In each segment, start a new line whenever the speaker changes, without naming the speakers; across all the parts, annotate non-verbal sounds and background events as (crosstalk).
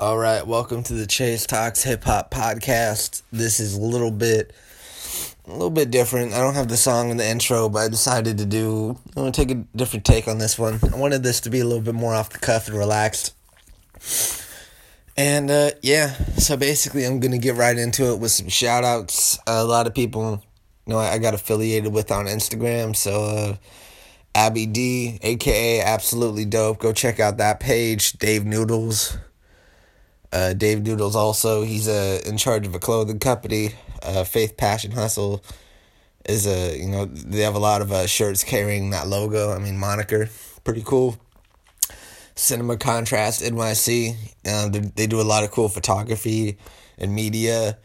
All right, welcome to the Chase Talks Hip Hop Podcast. This is a little bit, a little bit different. I don't have the song in the intro, but I decided to do. I'm gonna take a different take on this one. I wanted this to be a little bit more off the cuff and relaxed. And uh, yeah, so basically, I'm gonna get right into it with some shout outs. Uh, a lot of people, you know, I got affiliated with on Instagram, so. Uh, Abby D, aka Absolutely Dope. Go check out that page. Dave Noodles, uh, Dave Noodles also he's uh, in charge of a clothing company. Uh, Faith Passion Hustle is a you know they have a lot of uh, shirts carrying that logo. I mean moniker, pretty cool. Cinema Contrast NYC. Uh, they, they do a lot of cool photography and media.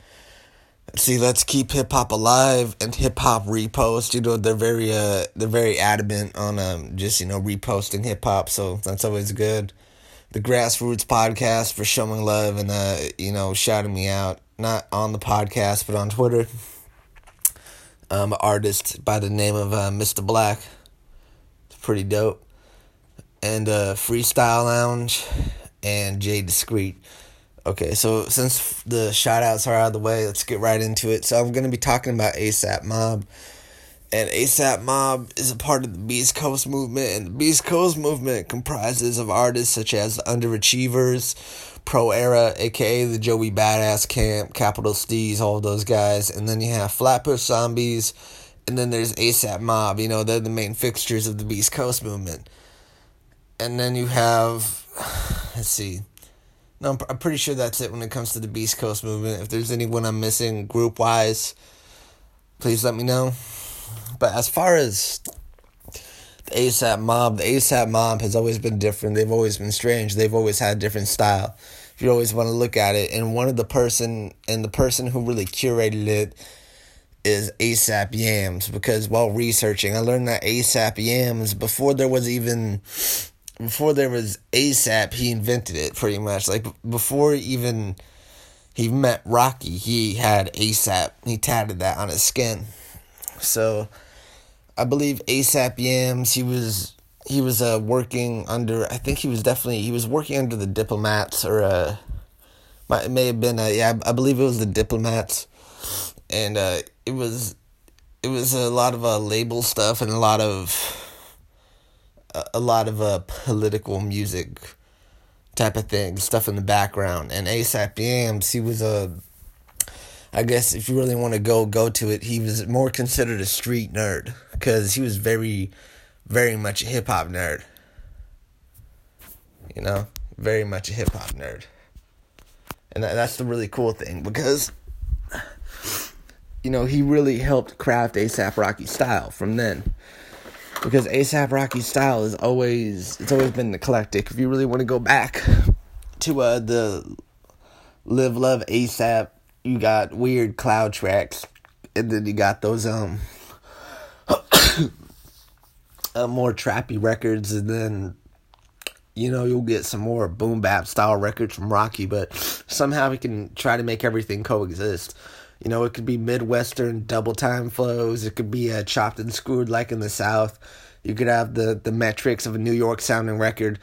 See, let's keep hip hop alive and hip hop repost. You know, they're very uh they're very adamant on um just you know reposting hip hop, so that's always good the Grassroots podcast for showing love and uh, you know shouting me out not on the podcast but on Twitter. An artist by the name of uh, Mr. Black. It's pretty dope. And uh, Freestyle Lounge and Jay Discreet. Okay, so since the shout outs are out of the way, let's get right into it. So I'm to be talking about ASAP Mob and ASAP Mob is a part of the Beast Coast movement, and the Beast Coast movement comprises of artists such as Underachievers, Pro Era, aka the Joey Badass Camp, Capital Steez, all those guys, and then you have Flatbush Zombies, and then there's ASAP Mob. You know, they're the main fixtures of the Beast Coast movement. And then you have, (sighs) let's see, no, I'm pretty sure that's it when it comes to the Beast Coast movement. If there's anyone I'm missing group wise, please let me know. But as far as the ASAP mob, the ASAP mob has always been different. They've always been strange. They've always had different style. If you always want to look at it, and one of the person and the person who really curated it is ASAP Yams because while researching, I learned that ASAP Yams before there was even before there was ASAP, he invented it pretty much. Like before even he met Rocky, he had ASAP. He tatted that on his skin. So I believe ASAP Yams, he was he was uh, working under I think he was definitely he was working under the diplomats or uh it may have been uh, yeah I believe it was the diplomats. And uh it was it was a lot of uh label stuff and a lot of a lot of uh political music type of thing stuff in the background. And ASAP Yams he was a I guess if you really want to go go to it, he was more considered a street nerd because he was very, very much a hip hop nerd. You know, very much a hip hop nerd, and that, that's the really cool thing because, you know, he really helped craft ASAP Rocky style from then. Because ASAP Rocky style is always it's always been eclectic. If you really want to go back to uh the Live Love ASAP you got weird cloud tracks, and then you got those um (coughs) uh, more trappy records, and then you know you'll get some more boom bap style records from Rocky, but somehow we can try to make everything coexist. You know, it could be Midwestern double time flows. It could be uh, chopped and screwed like in the South. You could have the the metrics of a New York sounding record.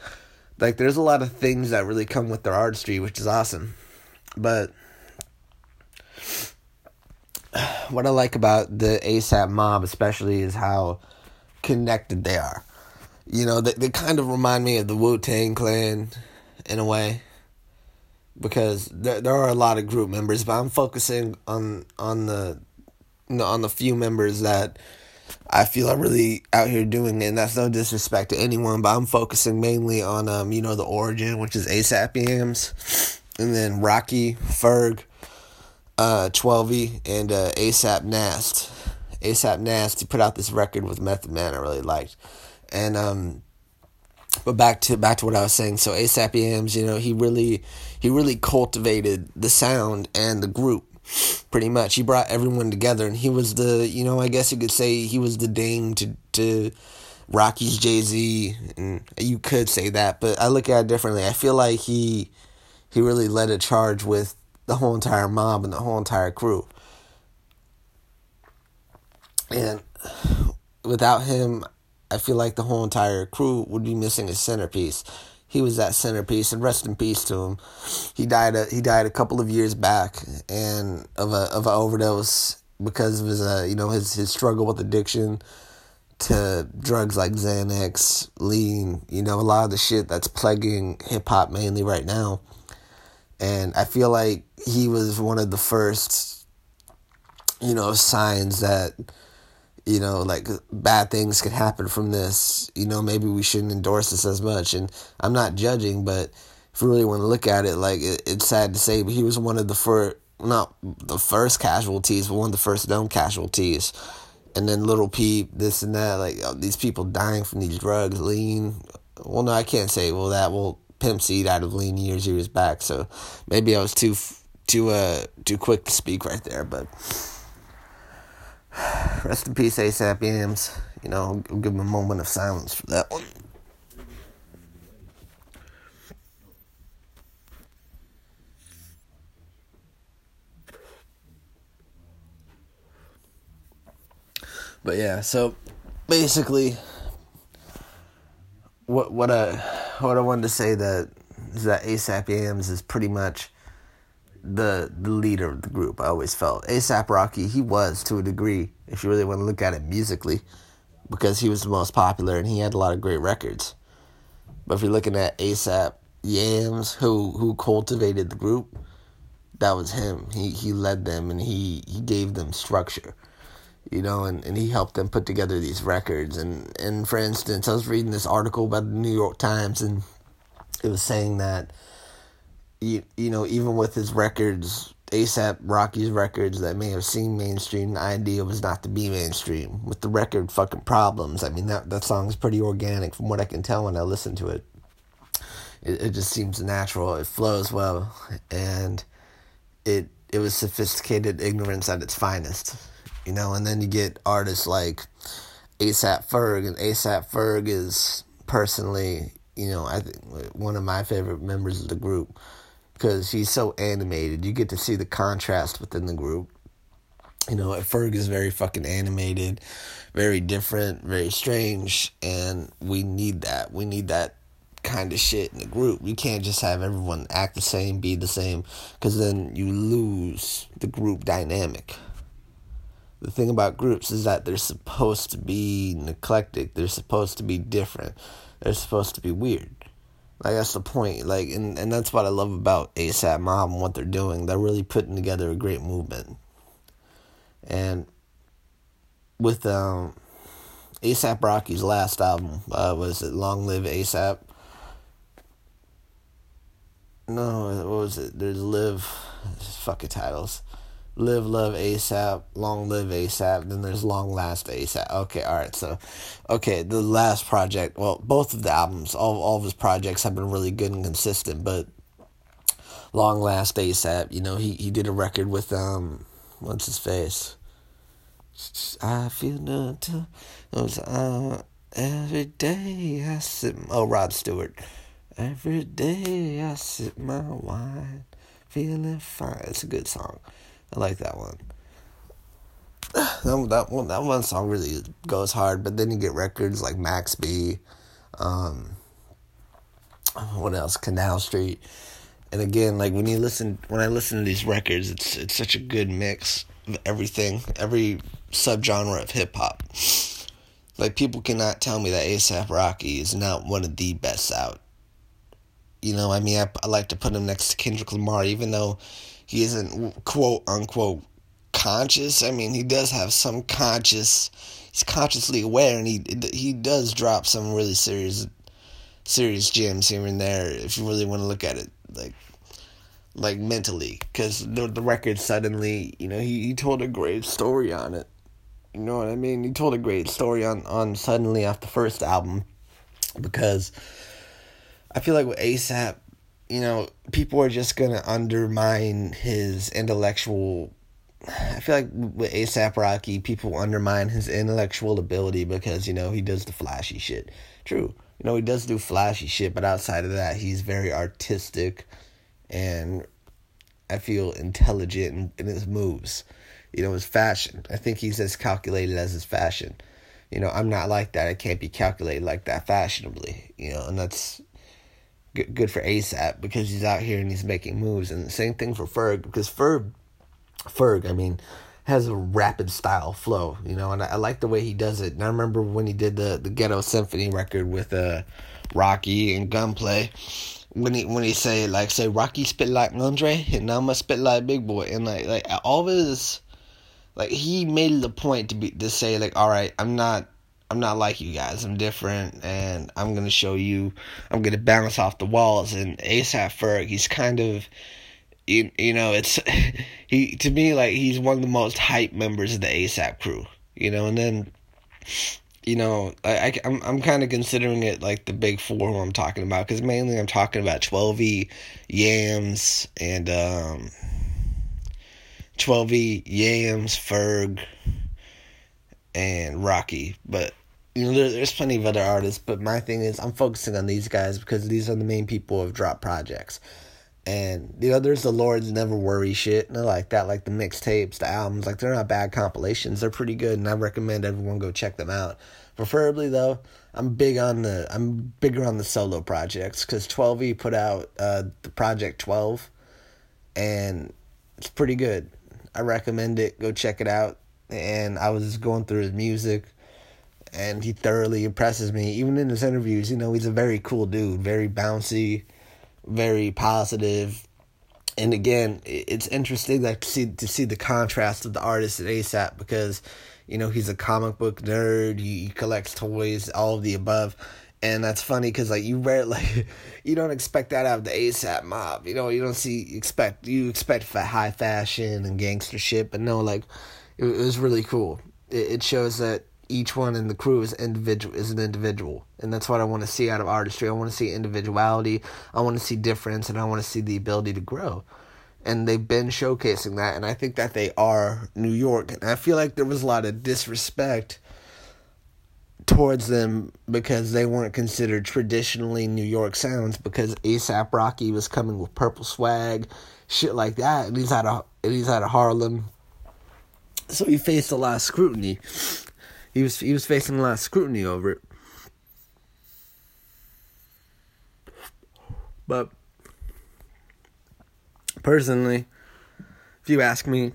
Like there's a lot of things that really come with their artistry, which is awesome. But (sighs) what I like about the ASAP mob, especially, is how connected they are. You know, they, they kind of remind me of the Wu Tang Clan in a way. Because there there are a lot of group members, but I'm focusing on on the you know, on the few members that I feel are really out here doing it. And that's no disrespect to anyone, but I'm focusing mainly on um, you know, the origin, which is ASAP Yams, and then Rocky, Ferg, uh, 12 and uh, ASAP Nast. ASAP Nast, he put out this record with Method Man I really liked. And um but back to back to what I was saying. So ASAP Yams, you know, he really he really cultivated the sound and the group. Pretty much. He brought everyone together and he was the you know, I guess you could say he was the Dame to to Rocky's Jay Z and you could say that, but I look at it differently. I feel like he he really led a charge with the whole entire mob and the whole entire crew. And without him, I feel like the whole entire crew would be missing a centerpiece. he was that centerpiece, and rest in peace to him. He died. A, he died a couple of years back, and of a of an overdose because of his uh, you know his his struggle with addiction to drugs like Xanax, lean, you know, a lot of the shit that's plaguing hip hop mainly right now. And I feel like he was one of the first, you know, signs that, you know, like bad things could happen from this. You know, maybe we shouldn't endorse this as much. And I'm not judging, but if you really want to look at it, like it, it's sad to say, but he was one of the first, not the first casualties, but one of the first known casualties and then Lil Peep, this and that, like these people dying from these drugs, lean. Well, no, I can't say. Well, that well, Pimp C out of lean years years back, so maybe I was too too uh too quick to speak right there. But (sighs) rest in peace, ASAP Yams. You know, I'll give him a moment of silence for that one. But yeah, so basically, what what I what I wanted to say that is that ASAP Yams is pretty much the the leader of the group. I always felt ASAP Rocky. He was to a degree, if you really want to look at it musically, because he was the most popular and he had a lot of great records. But if you're looking at ASAP Yams, who who cultivated the group, that was him. He he led them and he he gave them structure you know, and, and he helped them put together these records. And, and for instance, I was reading this article by the New York Times, and it was saying that, you, you know, even with his records, ASAP Rocky's records that may have seen mainstream, the idea was not to be mainstream. With the record fucking problems, I mean, that, that song is pretty organic from what I can tell when I listen to it. It, it just seems natural, it flows well, and it it was sophisticated ignorance at its finest you know, and then you get artists like ASAP Ferg, and ASAP Ferg is personally, you know, I think one of my favorite members of the group because he's so animated. You get to see the contrast within the group. You know, Ferg is very fucking animated, very different, very strange, and we need that. We need that kind of shit in the group. You can't just have everyone act the same, be the same, because then you lose the group dynamic the thing about groups is that they're supposed to be eclectic. They're supposed to be different. They're supposed to be weird. Like that's the point. Like and, and that's what I love about ASAP Mob and what they're doing. They're really putting together a great movement. And with um ASAP Rocky's last album, uh, was it Long Live ASAP? No, what was it? There's Live fucking titles. Live Love ASAP, Long Live ASAP, then there's Long Last ASAP. Okay, alright, so okay, the last project, well, both of the albums, all all of his projects have been really good and consistent, but Long Last ASAP, you know, he, he did a record with um what's his face? I feel nothing. Uh every day I sip oh Rod Stewart. Every day I sip my wine, feeling fine. It's a good song. I like that one. That, one that one song really goes hard, but then you get records like Max B, um, what else? Canal Street, and again, like when you listen, when I listen to these records, it's it's such a good mix of everything, every subgenre of hip hop. Like people cannot tell me that ASAP Rocky is not one of the best out. You know, I mean, I, I like to put him next to Kendrick Lamar, even though he isn't quote unquote conscious. I mean, he does have some conscious. He's consciously aware, and he he does drop some really serious serious gems here and there. If you really want to look at it, like like mentally, because the the record suddenly, you know, he he told a great story on it. You know what I mean? He told a great story on on suddenly off the first album, because I feel like with ASAP, you know, people are just gonna undermine his intellectual. I feel like with ASAP Rocky, people undermine his intellectual ability because you know he does the flashy shit. True, you know he does do flashy shit, but outside of that, he's very artistic, and I feel intelligent in, in his moves. You know his fashion. I think he's as calculated as his fashion. You know, I'm not like that. I can't be calculated like that fashionably. You know, and that's good, good for ASAP because he's out here and he's making moves. And the same thing for Ferg because Ferg, Ferg, I mean, has a rapid style flow, you know, and I, I, like the way he does it. And I remember when he did the the Ghetto Symphony record with uh Rocky and Gunplay. When he when he say like say Rocky spit like Andre and I'm gonna spit like Big Boi and like like all of his like he made the point to be to say like all right I'm not I'm not like you guys. I'm different, and I'm gonna show you. I'm gonna bounce off the walls. And ASAP Ferg, he's kind of, you, you know, it's (laughs) he to me like he's one of the most hype members of the ASAP crew. You know, and then, you know, I, I I'm I'm kind of considering it like the big four who I'm talking about because mainly I'm talking about Twelvyy, Yams, and um, Twelvyy, Yams, Ferg and Rocky. But you know, there, there's plenty of other artists, but my thing is I'm focusing on these guys because these are the main people who have dropped projects. And the others, the Lords never worry shit. And like that, like the mixtapes, the albums, like they're not bad compilations. They're pretty good, and I recommend everyone go check them out. Preferably though, I'm big on the I'm bigger on the solo projects because Twelvyy put out uh, the Project 12, and it's pretty good. I recommend it. Go check it out. And I was going through his music and he thoroughly impresses me. Even in his interviews, you know, he's a very cool dude, very bouncy, very positive. And again, it's interesting like to see to see the contrast of the artist at ASAP because, you know, he's a comic book nerd. He, he collects toys, all of the above, and that's funny because like you rare (laughs) like you don't expect that out of the ASAP mob. You know, you don't see expect you expect high fashion and gangster shit, but no, like it, it was really cool. It, it shows that each one in the crew is individual is an individual. And that's what i want to see out of artistry. I want to see individuality. I want to see difference and i want to see the ability to grow. And they've been showcasing that and i think that they are new york. And i feel like there was a lot of disrespect towards them because they weren't considered traditionally new york sounds because asap rocky was coming with purple swag shit like that and he's out of and he's out of harlem. So he faced a lot of scrutiny he was he was facing a lot of scrutiny over it. But personally, if you ask me,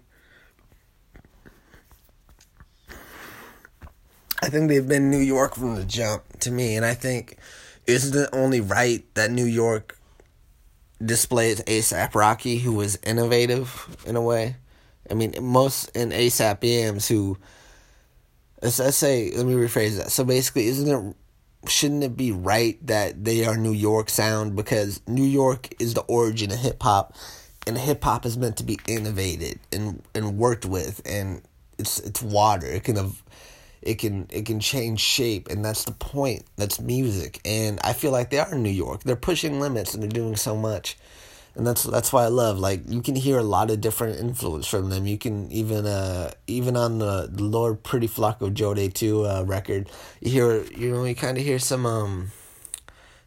I think they've been New York from the jump to me, and I think isn't it only right that New York displays ASAP Rocky, who was innovative in a way. I mean, most in ASAP Yams who Let's, let's say, let me rephrase that. So basically, isn't it shouldn't it be right that they are New York sound because New York is the origin of hip hop, and hip hop is meant to be innovated and and worked with, and it's it's water. It can have, it can it can change shape, and that's the point. That's music, and I feel like they are in New York. They're pushing limits and they're doing so much and that's that's why I love like you can hear a lot of different influence from them. You can even uh even on the, Lord Pretty Flacko Jodye two uh, record, you hear you know you kind of hear some um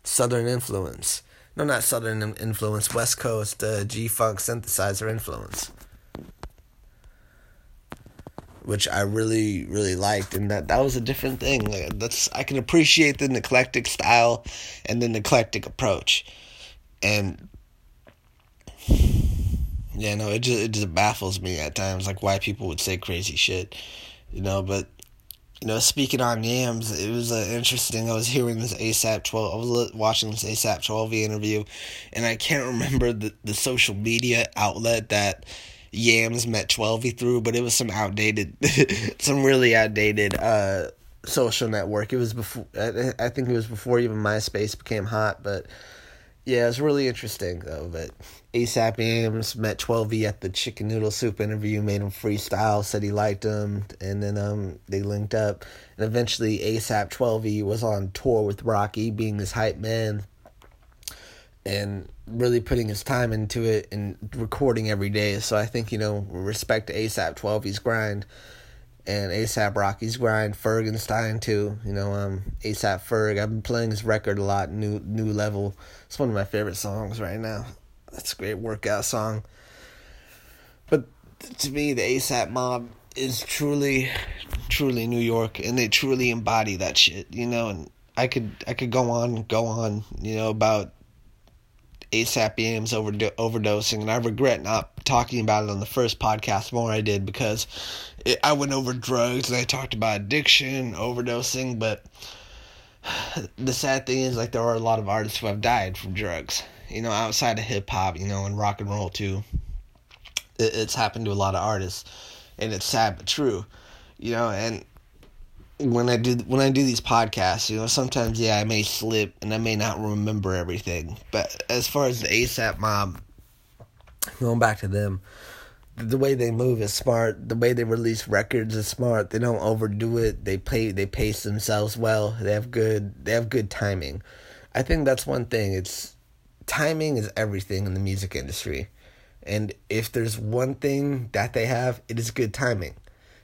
southern influence. No, not southern influence. West Coast uh, G funk synthesizer influence, which I really really liked, and that that was a different thing. That's I can appreciate the eclectic style and the eclectic approach, and (sighs) yeah, no, it just it just baffles me at times, like why people would say crazy shit, you know. But you know, speaking on yams, it was uh, interesting. I was hearing this ASAP twelve. I was watching this ASAP twelve interview, and I can't remember the the social media outlet that yams met twelve through, but it was some outdated, (laughs) some really outdated uh social network. It was before I think it was before even MySpace became hot, but yeah, it's really interesting though. But ASAP Yams met Twelvyy at the chicken noodle soup interview, made him freestyle, said he liked him, and then um they linked up. And eventually ASAP Twelvyy was on tour with Rocky, being his hype man, and really putting his time into it and recording every day. So I think you know respect to ASAP Twelvyy's grind and ASAP Rocky's grind, Fergenstein too. You know, um, ASAP Ferg. I've been playing his record a lot. New New Level. It's one of my favorite songs right now. That's a great workout song. But to me, the ASAP Mob is truly, truly New York, and they truly embody that shit. You know, and I could I could go on go on. You know about ASAP Yams overdo- overdosing, and I regret not talking about it on the first podcast more I did because it, I went over drugs and I talked about addiction, overdosing, but (sighs) the sad thing is like there are a lot of artists who have died from drugs. You know, outside of hip hop, you know, and rock and roll too. It, it's happened to a lot of artists, and it's sad but true. You know, and when I do when I do these podcasts, you know, sometimes yeah, I may slip and I may not remember everything. But as far as the ASAP mob, going back to them, the way they move is smart. The way they release records is smart. They don't overdo it. They play they pace themselves well. They have good they have good timing. I think that's one thing. It's timing is everything in the music industry. And if there's one thing that they have, it is good timing.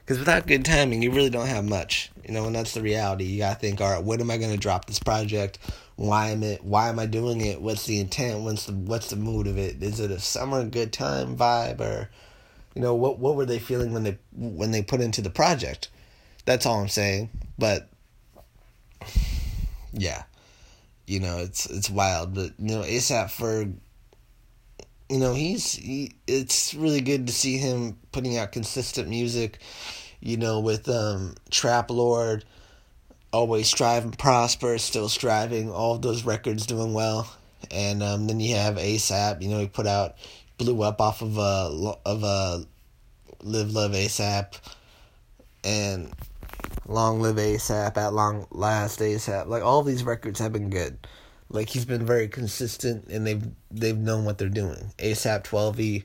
Because without good timing, you really don't have much. You know, and that's the reality. You gotta think, all right, when am I gonna drop this project? Why am it? Why am I doing it? What's the intent? What's the What's the mood of it? Is it a summer good time vibe, or you know, what what were they feeling when they when they put into the project? That's all I'm saying. But yeah, you know, it's it's wild. But you know, ASAP Ferg you know he's he, it's really good to see him putting out consistent music you know with um trap lord always strive and prosper still striving all those records doing well. And um then you have asap you know he put out blew up off of a of a live love asap and long live asap at long last asap like all these records have been good like he's been very consistent, and they've they've known what they're doing. ASAP Twelvyy,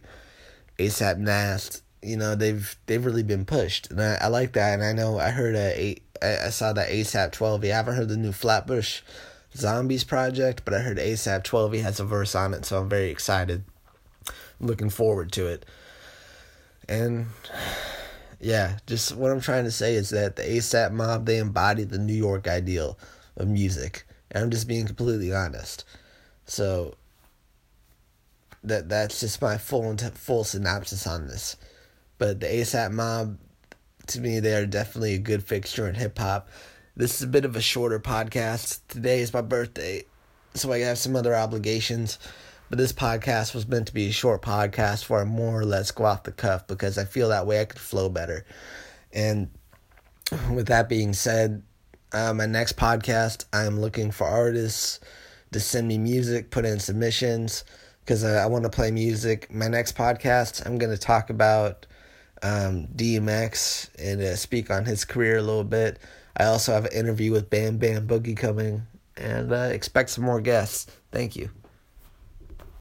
ASAP Nast, you know they've they've really been pushed, and I, I like that. And I know I heard a, a I saw that ASAP Twelvyy. I haven't heard the new Flatbush Zombies project, but I heard ASAP Twelvyy has a verse on it, so I'm very excited. I'm looking forward to it. And yeah, just what I'm trying to say is that the ASAP mob they embody the New York ideal of music. And I'm just being completely honest. So that that's just my full full synopsis on this. But the ASAP Mob, to me, they are definitely a good fixture in hip hop. This is a bit of a shorter podcast. Today is my birthday, so I have some other obligations. But this podcast was meant to be a short podcast where I more or less go off the cuff because I feel that way I could flow better. And with that being said, uh, my next podcast, I'm looking for artists to send me music, put in submissions, because uh, I want to play music. My next podcast, I'm going to talk about um, DMX and uh, speak on his career a little bit. I also have an interview with Bam Bam Boogie coming, and uh, expect some more guests. Thank you.